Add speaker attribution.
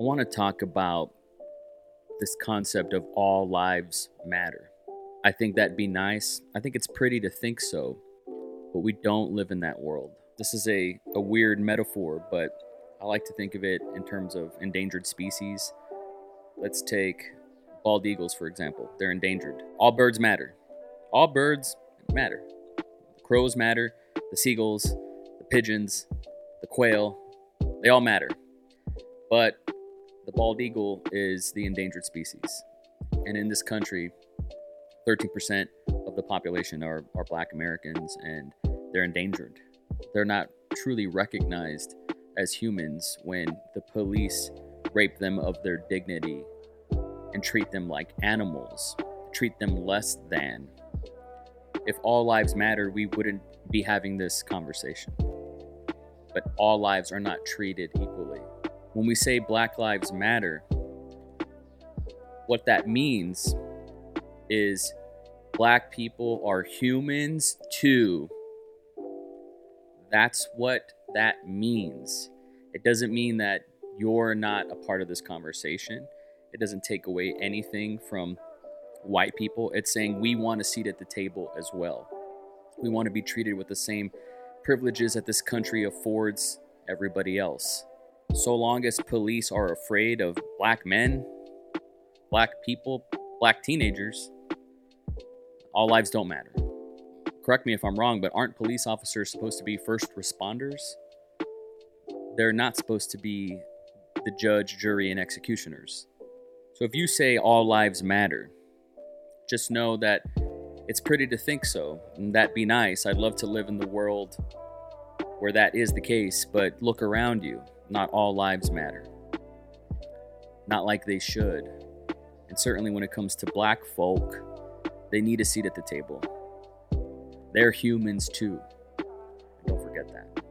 Speaker 1: I want to talk about this concept of all lives matter. I think that'd be nice. I think it's pretty to think so, but we don't live in that world. This is a, a weird metaphor, but I like to think of it in terms of endangered species. Let's take bald eagles, for example. They're endangered. All birds matter. All birds matter. Crows matter, the seagulls, the pigeons, the quail, they all matter. But the bald eagle is the endangered species. And in this country, 13% of the population are, are black Americans and they're endangered. They're not truly recognized as humans when the police rape them of their dignity and treat them like animals, treat them less than. If all lives matter, we wouldn't be having this conversation. But all lives are not treated equally when we say Black Lives Matter, what that means is black people are humans too. That's what that means. It doesn't mean that you're not a part of this conversation. It doesn't take away anything from white people. It's saying we want a seat at the table as well. We want to be treated with the same privileges that this country affords everybody else so long as police are afraid of black men, black people, black teenagers, all lives don't matter. Correct me if I'm wrong, but aren't police officers supposed to be first responders? They're not supposed to be the judge, jury, and executioners. So if you say all lives matter, just know that it's pretty to think so, and that'd be nice. I'd love to live in the world where that is the case, but look around you not all lives matter. Not like they should. And certainly when it comes to black folk, they need a seat at the table. They're humans too. Don't forget that.